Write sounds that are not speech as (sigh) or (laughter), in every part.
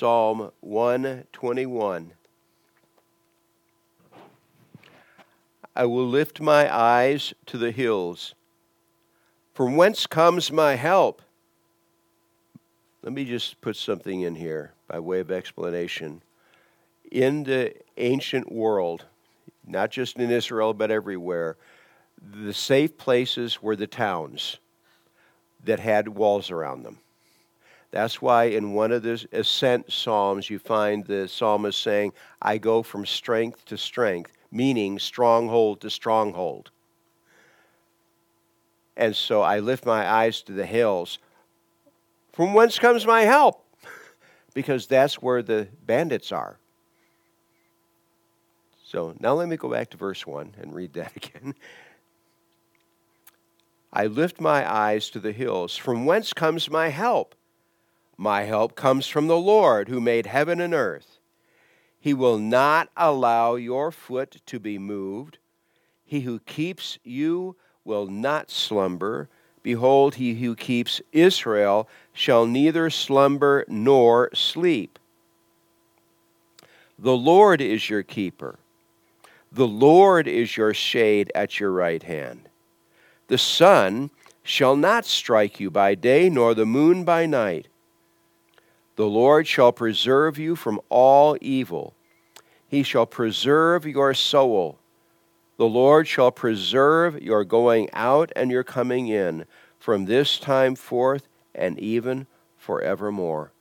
Psalm 121. I will lift my eyes to the hills. From whence comes my help? Let me just put something in here by way of explanation. In the ancient world, not just in Israel but everywhere, the safe places were the towns that had walls around them. That's why in one of the ascent psalms you find the psalmist saying, I go from strength to strength, meaning stronghold to stronghold. And so I lift my eyes to the hills. From whence comes my help? (laughs) because that's where the bandits are. So now let me go back to verse 1 and read that (laughs) again. I lift my eyes to the hills. From whence comes my help? My help comes from the Lord who made heaven and earth. He will not allow your foot to be moved. He who keeps you will not slumber. Behold, he who keeps Israel shall neither slumber nor sleep. The Lord is your keeper. The Lord is your shade at your right hand. The sun shall not strike you by day, nor the moon by night. The Lord shall preserve you from all evil. He shall preserve your soul. The Lord shall preserve your going out and your coming in from this time forth and even forevermore.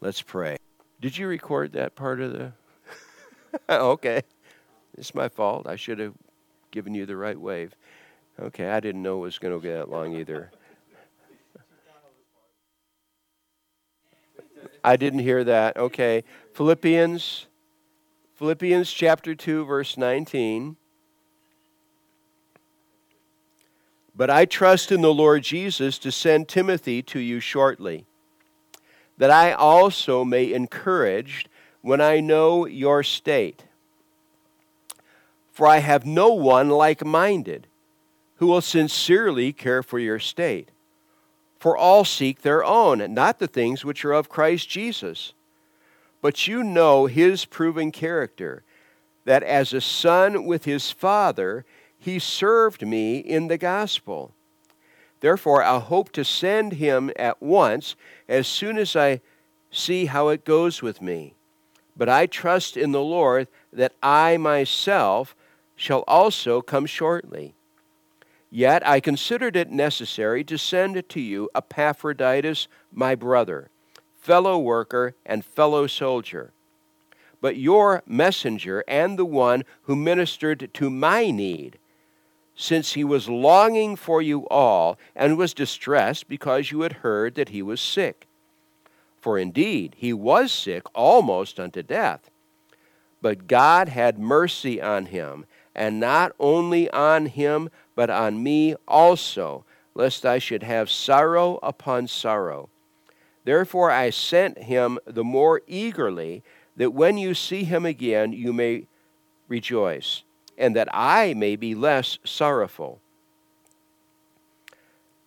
Let's pray. Did you record that part of the? (laughs) okay. It's my fault. I should have given you the right wave. Okay, I didn't know it was going to get that long either. I didn't hear that. Okay. Philippians Philippians chapter 2 verse 19. But I trust in the Lord Jesus to send Timothy to you shortly, that I also may encourage when I know your state for I have no one like minded who will sincerely care for your state. For all seek their own, not the things which are of Christ Jesus. But you know his proven character, that as a son with his father, he served me in the gospel. Therefore, I hope to send him at once as soon as I see how it goes with me. But I trust in the Lord that I myself shall also come shortly. Yet I considered it necessary to send to you Epaphroditus, my brother, fellow worker, and fellow soldier, but your messenger and the one who ministered to my need, since he was longing for you all and was distressed because you had heard that he was sick. For indeed, he was sick almost unto death. But God had mercy on him and not only on him, but on me also, lest I should have sorrow upon sorrow. Therefore I sent him the more eagerly, that when you see him again you may rejoice, and that I may be less sorrowful.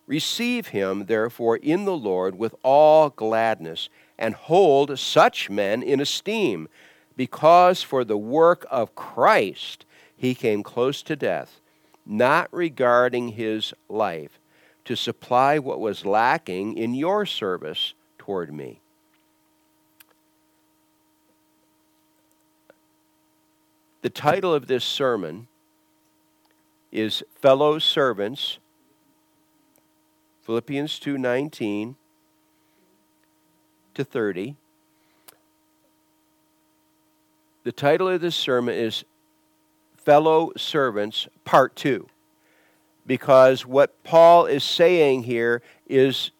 Receive him, therefore, in the Lord with all gladness, and hold such men in esteem, because for the work of Christ he came close to death, not regarding his life, to supply what was lacking in your service toward me. The title of this sermon is Fellow Servants, Philippians 2:19 to 30. The title of this sermon is fellow servants, part two. Because what Paul is saying here is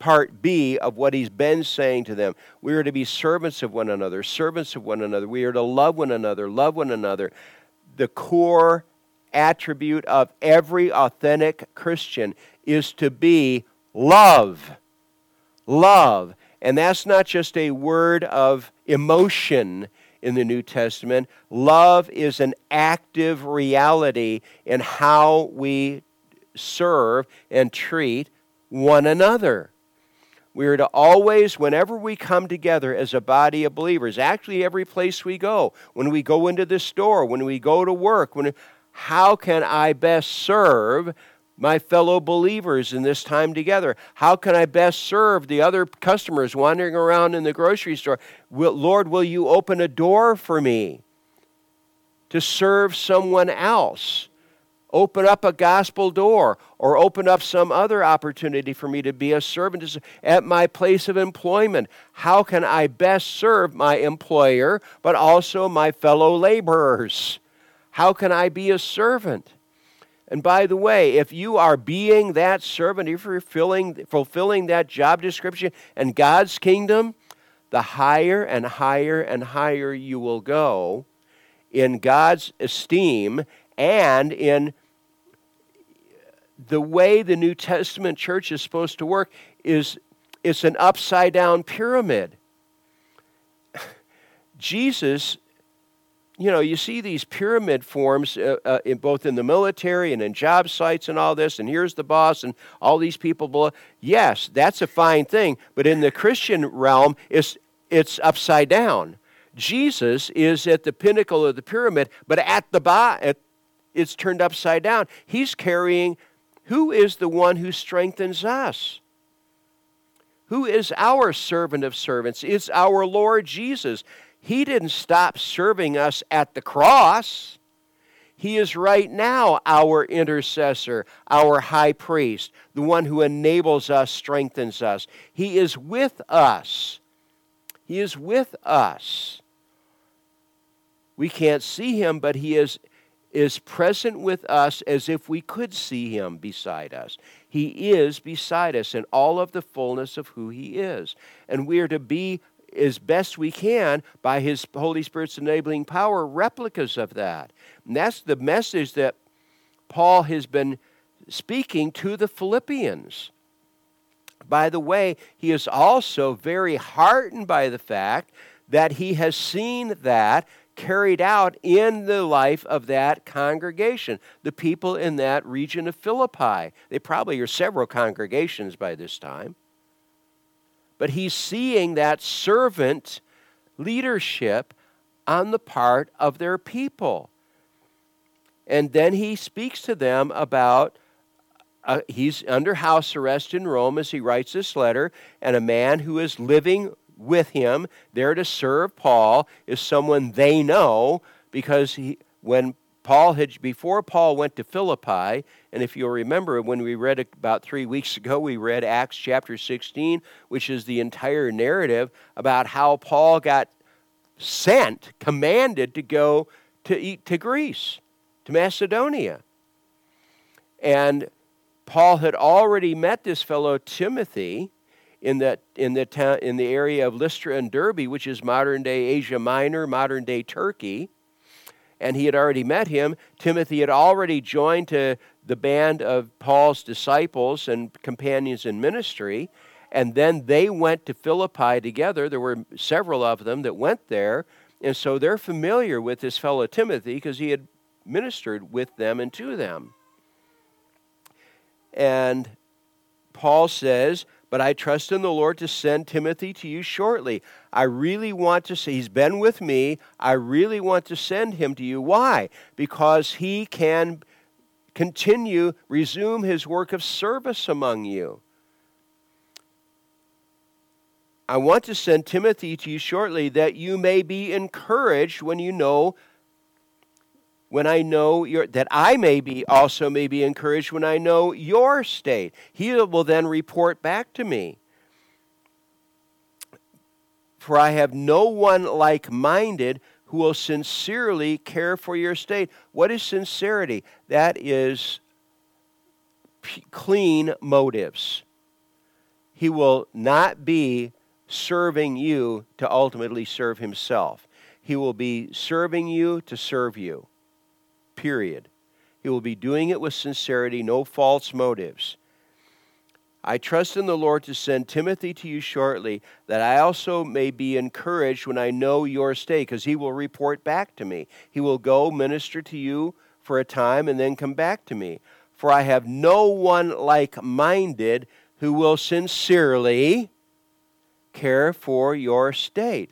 part B of what he's been saying to them. We are to be servants of one another, servants of one another. We are to love one another, love one another. The core attribute of every authentic Christian is to be love. Love. And that's not just a word of emotion, in the New Testament. Love is an active reality in how we serve and treat one another. We are to always, whenever we come together as a body of believers, actually every place we go, when we go into the store, when we go to work, when, how can I best serve my fellow believers in this time together? How can I best serve the other customers wandering around in the grocery store? Will, Lord, will you open a door for me to serve someone else? Open up a gospel door or open up some other opportunity for me to be a servant at my place of employment. How can I best serve my employer, but also my fellow laborers? How can I be a servant? And by the way, if you are being that servant, if you're fulfilling, fulfilling that job description in God's kingdom, the higher and higher and higher you will go in God's esteem and in the way the New Testament church is supposed to work is it's an upside down pyramid. (laughs) Jesus you know, you see these pyramid forms uh, uh, in both in the military and in job sites and all this, and here's the boss and all these people below. Yes, that's a fine thing, but in the Christian realm, it's, it's upside down. Jesus is at the pinnacle of the pyramid, but at the bottom, it's turned upside down. He's carrying who is the one who strengthens us? Who is our servant of servants? It's our Lord Jesus. He didn't stop serving us at the cross. He is right now our intercessor, our high priest, the one who enables us, strengthens us. He is with us. He is with us. We can't see him, but he is, is present with us as if we could see him beside us. He is beside us in all of the fullness of who he is. And we are to be as best we can by His Holy Spirit's enabling power replicas of that. And that's the message that Paul has been speaking to the Philippians. By the way, he is also very heartened by the fact that he has seen that carried out in the life of that congregation, the people in that region of Philippi. They probably are several congregations by this time but he's seeing that servant leadership on the part of their people. And then he speaks to them about uh, he's under house arrest in Rome as he writes this letter, and a man who is living with him there to serve Paul is someone they know because he, when Paul had, before Paul went to Philippi, and if you'll remember when we read about three weeks ago, we read Acts chapter 16, which is the entire narrative about how Paul got sent, commanded to go to, to Greece, to Macedonia. And Paul had already met this fellow Timothy in, the in, the town, in the area of Lystra and Derbe, which is modern day Asia Minor, modern day Turkey and he had already met him. Timothy had already joined to the band of Paul's disciples and companions in ministry. And then they went to Philippi together. There were several of them that went there. And so they're familiar with this fellow Timothy because he had ministered with them and to them. And Paul says, but I trust in the Lord to send Timothy to you shortly. I really want to say, he's been with me. I really want to send him to you. Why? Because he can continue, resume his work of service among you. I want to send Timothy to you shortly that you may be encouraged when you know when I know your, that I may be also may be encouraged when I know your state. He will then report back to me. For I have no one like minded who will sincerely care for your state. What is sincerity? That is p- clean motives. He will not be serving you to ultimately serve himself. He will be serving you to serve you period. He will be doing it with sincerity, no false motives. I trust in the Lord to send Timothy to you shortly, that I also may be encouraged when I know your state, because he will report back to me. He will go minister to you for a time and then come back to me. For I have no one like minded who will sincerely care for your state.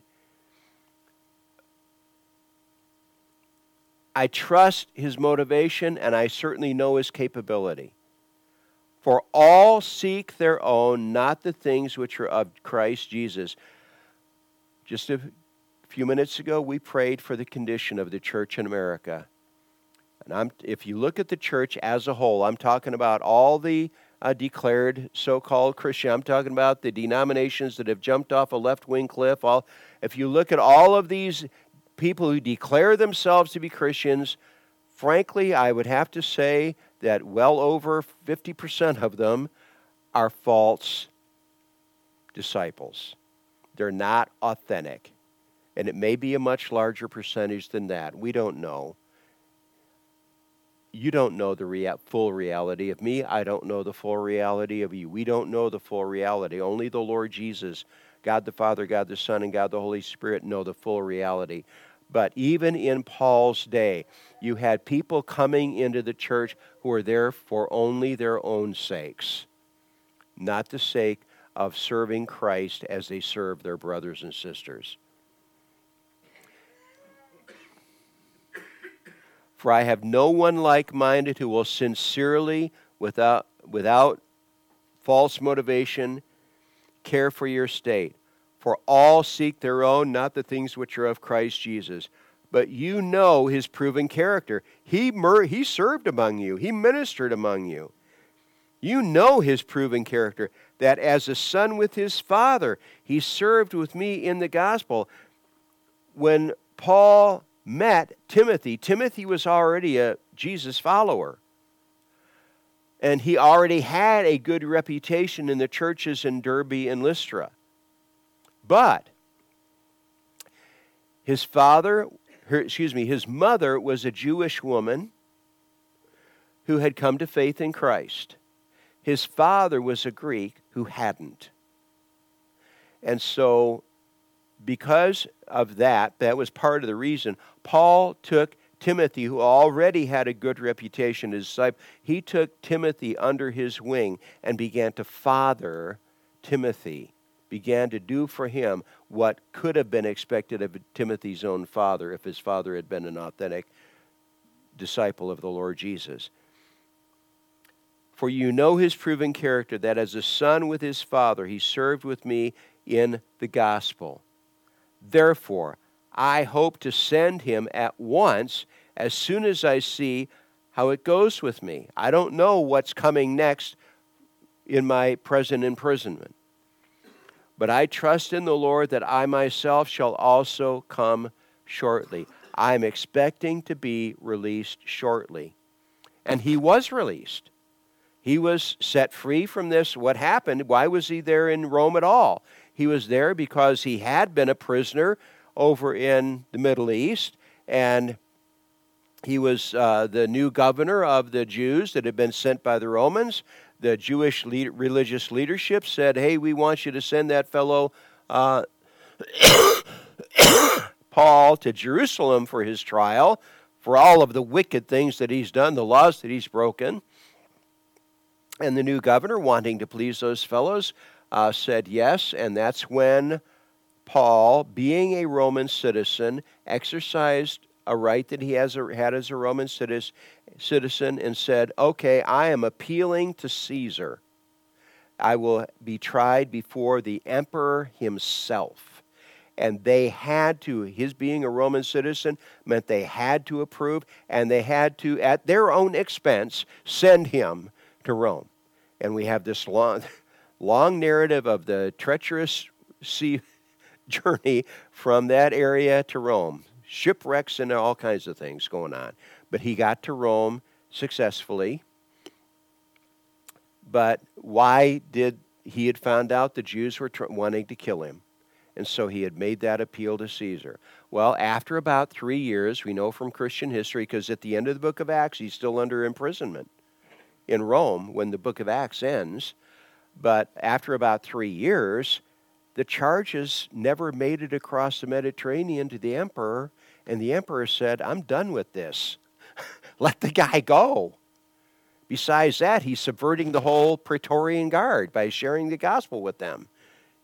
I trust his motivation and I certainly know his capability. For all seek their own, not the things which are of Christ Jesus. Just a few minutes ago, we prayed for the condition of the church in America. And I'm, if you look at the church as a whole, I'm talking about all the uh, declared so-called Christian. I'm talking about the denominations that have jumped off a left-wing cliff. All, if you look at all of these people who declare themselves to be Christians, frankly, I would have to say that well over 50% of them are false disciples. They're not authentic. And it may be a much larger percentage than that. We don't know. You don't know the rea- full reality of me. I don't know the full reality of you. We don't know the full reality. Only the Lord Jesus God the Father, God the Son, and God the Holy Spirit know the full reality. But even in Paul's day, you had people coming into the church who were there for only their own sakes, not the sake of serving Christ as they serve their brothers and sisters. For I have no one like minded who will sincerely, without, without false motivation, care for your state. For all seek their own, not the things which are of Christ Jesus. But you know his proven character. He, mur- he served among you, he ministered among you. You know his proven character, that as a son with his father, he served with me in the gospel. When Paul met Timothy, Timothy was already a Jesus follower. And he already had a good reputation in the churches in Derbe and Lystra. But his father, her, excuse me, his mother was a Jewish woman who had come to faith in Christ. His father was a Greek who hadn't. And so, because of that, that was part of the reason, Paul took Timothy, who already had a good reputation as a disciple, he took Timothy under his wing and began to father Timothy began to do for him what could have been expected of Timothy's own father if his father had been an authentic disciple of the Lord Jesus. For you know his proven character, that as a son with his father, he served with me in the gospel. Therefore, I hope to send him at once as soon as I see how it goes with me. I don't know what's coming next in my present imprisonment. But I trust in the Lord that I myself shall also come shortly. I'm expecting to be released shortly. And he was released. He was set free from this. What happened? Why was he there in Rome at all? He was there because he had been a prisoner over in the Middle East, and he was uh, the new governor of the Jews that had been sent by the Romans the Jewish lead, religious leadership said, hey, we want you to send that fellow uh, (coughs) Paul to Jerusalem for his trial for all of the wicked things that he's done, the laws that he's broken. And the new governor, wanting to please those fellows, uh, said yes, and that's when Paul, being a Roman citizen, exercised a right that he has had as a Roman citizen and said, Okay, I am appealing to Caesar. I will be tried before the emperor himself. And they had to, his being a Roman citizen meant they had to approve, and they had to, at their own expense, send him to Rome. And we have this long, (laughs) long narrative of the treacherous sea (laughs) journey from that area to Rome shipwrecks and all kinds of things going on. But he got to Rome successfully. But why did he had found out the Jews were tr- wanting to kill him? And so he had made that appeal to Caesar. Well, after about three years, we know from Christian history, because at the end of the book of Acts, he's still under imprisonment in Rome when the book of Acts ends. But after about three years, the charges never made it across the Mediterranean to the emperor, and the emperor said, I'm done with this. (laughs) Let the guy go. Besides that, he's subverting the whole Praetorian Guard by sharing the gospel with them.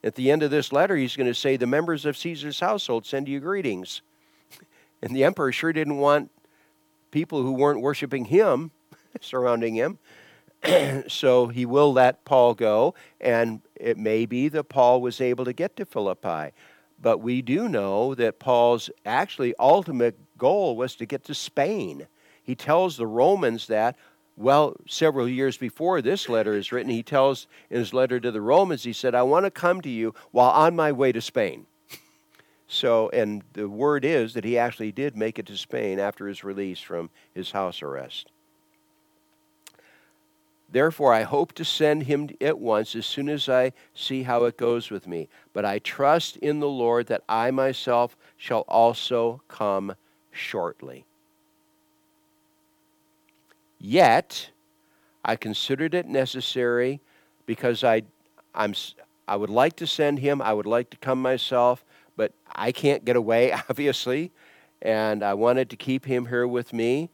At the end of this letter, he's going to say, The members of Caesar's household send you greetings. (laughs) And the emperor sure didn't want people who weren't worshiping him (laughs) surrounding him. (clears throat) so he will let Paul go, and it may be that Paul was able to get to Philippi. But we do know that Paul's actually ultimate goal was to get to Spain. He tells the Romans that, well, several years before this letter is written, he tells in his letter to the Romans, he said, I want to come to you while on my way to Spain. (laughs) so, and the word is that he actually did make it to Spain after his release from his house arrest. Therefore, I hope to send him at once as soon as I see how it goes with me. But I trust in the Lord that I myself shall also come shortly. Yet, I considered it necessary because I, I'm, I would like to send him, I would like to come myself, but I can't get away, (laughs) obviously, and I wanted to keep him here with me.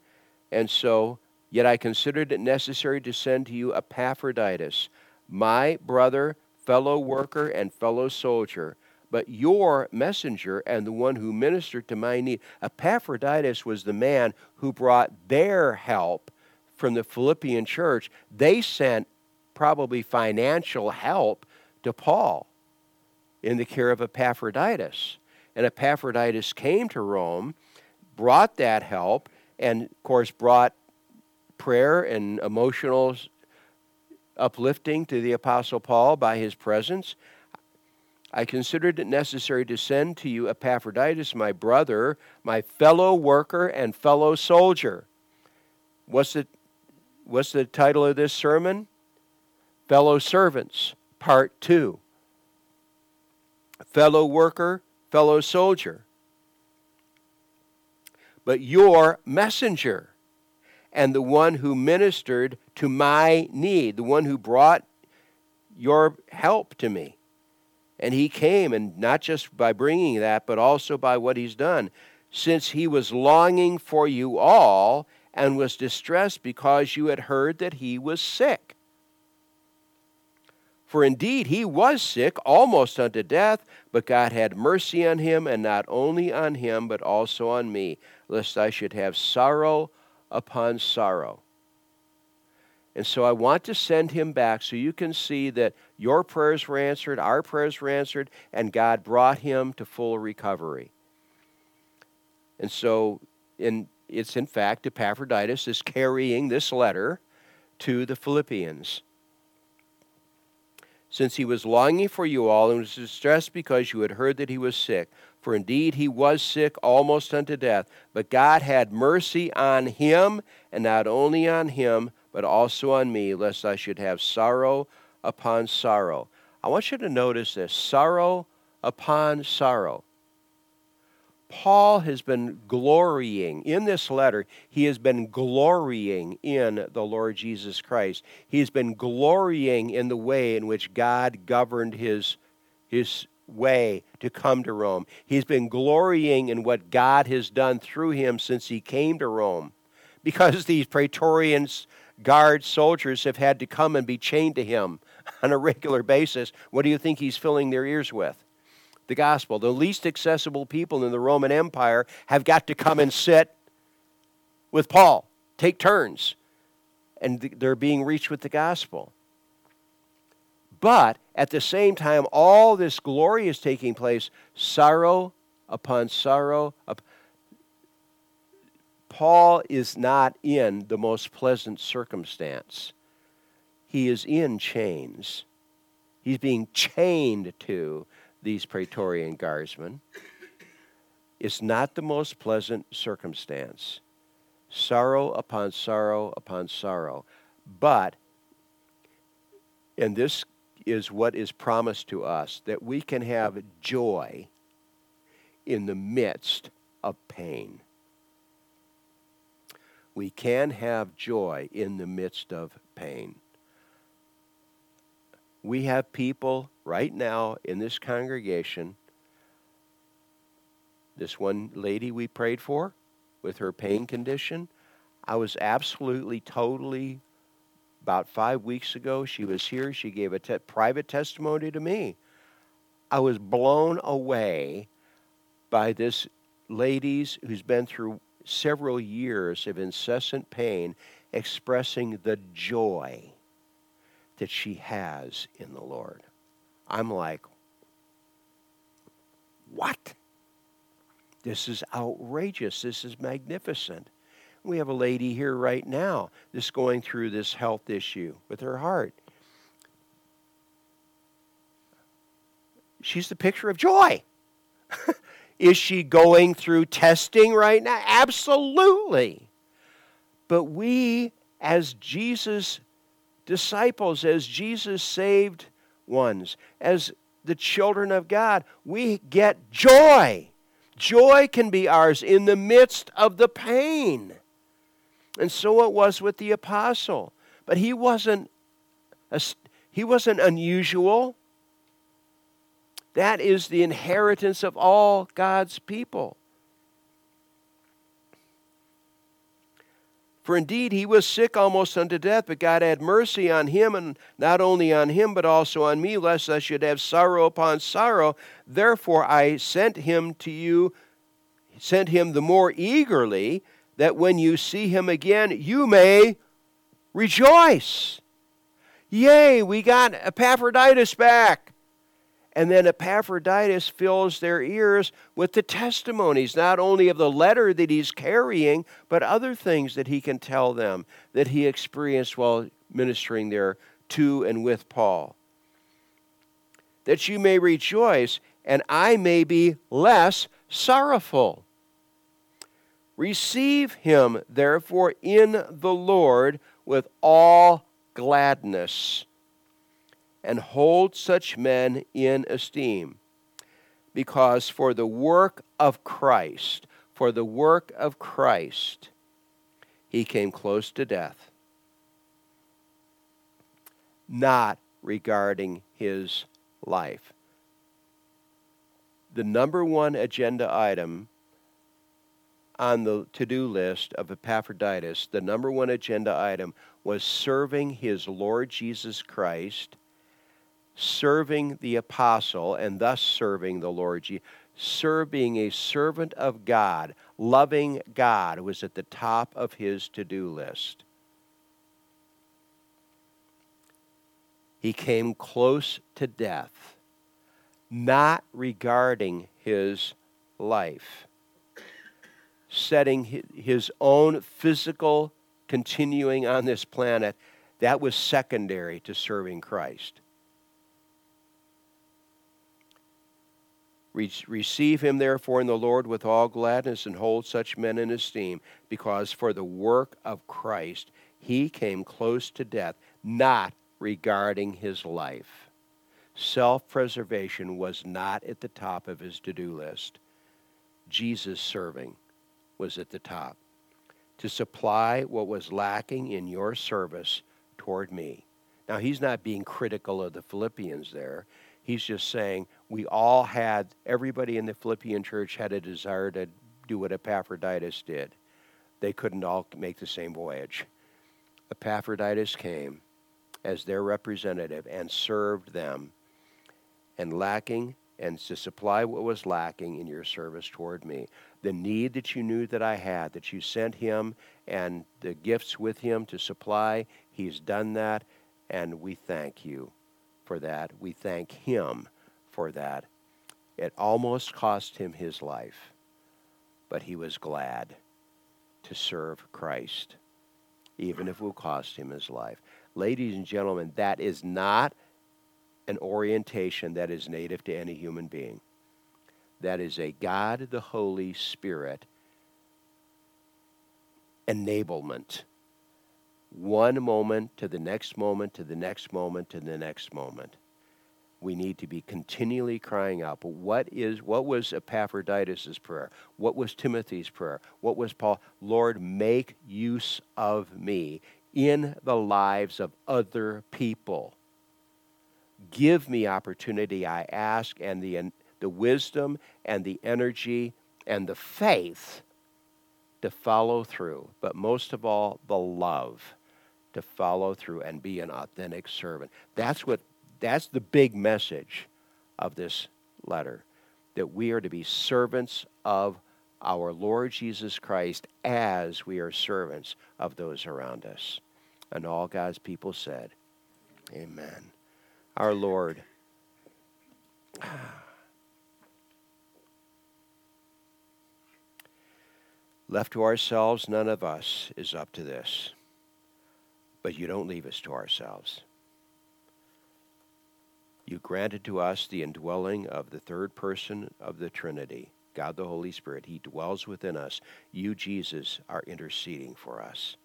And so Yet I considered it necessary to send to you Epaphroditus, my brother, fellow worker, and fellow soldier, but your messenger and the one who ministered to my need. Epaphroditus was the man who brought their help from the Philippian church. They sent probably financial help to Paul in the care of Epaphroditus. And Epaphroditus came to Rome, brought that help, and of course brought prayer and emotional uplifting to the Apostle Paul by his presence. I considered it necessary to send to you Epaphroditus, my brother, my fellow worker and fellow soldier. What's the, what's the title of this sermon? Fellow Servants, Part 2. Fellow worker, fellow soldier. But your messenger and the one who ministered to my need, the one who brought your help to me. And he came, and not just by bringing that, but also by what he's done, since he was longing for you all and was distressed because you had heard that he was sick. For indeed he was sick, almost unto death, but God had mercy on him, and not only on him, but also on me, lest I should have sorrow upon sorrow. And so I want to send him back so you can see that your prayers were answered, our prayers were answered, and God brought him to full recovery. And so in, it's in fact Epaphroditus is carrying this letter to the Philippians. Since he was longing for you all and was distressed because you had heard that he was sick, for indeed he was sick almost unto death. But God had mercy on him, and not only on him, but also on me, lest I should have sorrow upon sorrow. I want you to notice this sorrow upon sorrow. Paul has been glorying in this letter. He has been glorying in the Lord Jesus Christ. He has been glorying in the way in which God governed his, his way to come to Rome. He's been glorying in what God has done through him since he came to Rome. Because (laughs) these Praetorians, guard soldiers have had to come and be chained to him (laughs) on a regular basis, what do you think he's filling their ears with? The gospel. The least accessible people in the Roman Empire have got to come and sit with Paul, take turns, and they're being reached with the gospel. But at the same time, all this glory is taking place sorrow upon sorrow. Paul is not in the most pleasant circumstance. He is in chains. He's being chained to these Praetorian guardsmen. It's not the most pleasant circumstance. Sorrow upon sorrow upon sorrow. But, and this is what is promised to us that we can have joy in the midst of pain. We can have joy in the midst of pain. We have people right now in this congregation. This one lady we prayed for with her pain condition, I was absolutely, totally about five weeks ago. She was here. She gave a te- private testimony to me. I was blown away by this lady's who's been through several years of incessant pain expressing the joy that she has in the Lord. I'm like, what? This is outrageous. This is magnificent. We have a lady here right now that's going through this health issue with her heart. She's the picture of joy. (laughs) is she going through testing right now? Absolutely. But we, as Jesus disciples, as Jesus saved ones, as the children of God, we get joy. Joy can be ours in the midst of the pain. And so it was with the apostle. But he wasn't, a, he wasn't unusual. That is the inheritance of all God's people. For indeed he was sick almost unto death, but God had mercy on him, and not only on him, but also on me, lest I should have sorrow upon sorrow. Therefore I sent him to you, sent him the more eagerly, that when you see him again, you may rejoice. Yea, we got Epaphroditus back. And then Epaphroditus fills their ears with the testimonies, not only of the letter that he's carrying, but other things that he can tell them that he experienced while ministering there to and with Paul. That you may rejoice, and I may be less sorrowful. Receive him, therefore, in the Lord with all gladness and hold such men in esteem. Because for the work of Christ, for the work of Christ, he came close to death, not regarding his life. The number one agenda item on the to do list of Epaphroditus, the number one agenda item was serving his Lord Jesus Christ serving the apostle and thus serving the Lord Jesus, serve being a servant of God, loving God was at the top of his to-do list. He came close to death, not regarding his life, setting his own physical continuing on this planet, that was secondary to serving Christ. Receive him therefore in the Lord with all gladness and hold such men in esteem, because for the work of Christ he came close to death, not regarding his life. Self preservation was not at the top of his to do list. Jesus serving was at the top. To supply what was lacking in your service toward me. Now, he's not being critical of the Philippians there. He's just saying we all had, everybody in the Philippian church had a desire to do what Epaphroditus did. They couldn't all make the same voyage. Epaphroditus came as their representative and served them, and lacking, and to supply what was lacking in your service toward me. The need that you knew that I had, that you sent him and the gifts with him to supply, he's done that, and we thank you for that. We thank him for that. It almost cost him his life, but he was glad to serve Christ, even if it will cost him his life. Ladies and gentlemen, that is not an orientation that is native to any human being. That is a God the Holy Spirit enablement one moment to the next moment to the next moment to the next moment. We need to be continually crying out. But what is what was Epaphroditus' prayer? What was Timothy's prayer? What was Paul? Lord, make use of me in the lives of other people. Give me opportunity, I ask, and the, the wisdom and the energy and the faith to follow through, but most of all, the love to follow through and be an authentic servant. That's what that's the big message of this letter that we are to be servants of our Lord Jesus Christ as we are servants of those around us. And all God's people said, Amen. Our Lord. Left to ourselves, none of us is up to this. But you don't leave us to ourselves. You granted to us the indwelling of the third person of the Trinity, God the Holy Spirit. He dwells within us. You, Jesus, are interceding for us.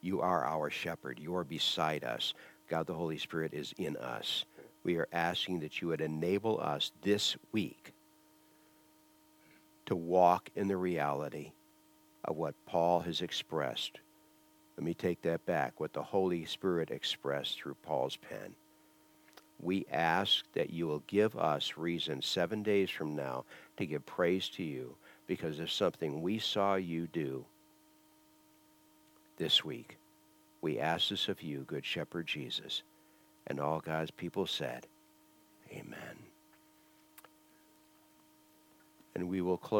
You are our shepherd. You are beside us. God the Holy Spirit is in us. We are asking that you would enable us this week to walk in the reality of what Paul has expressed. Let me take that back, what the Holy Spirit expressed through Paul's pen. We ask that you will give us reason seven days from now to give praise to you because of something we saw you do this week. We ask this of you, Good Shepherd Jesus. And all God's people said, Amen. And we will close.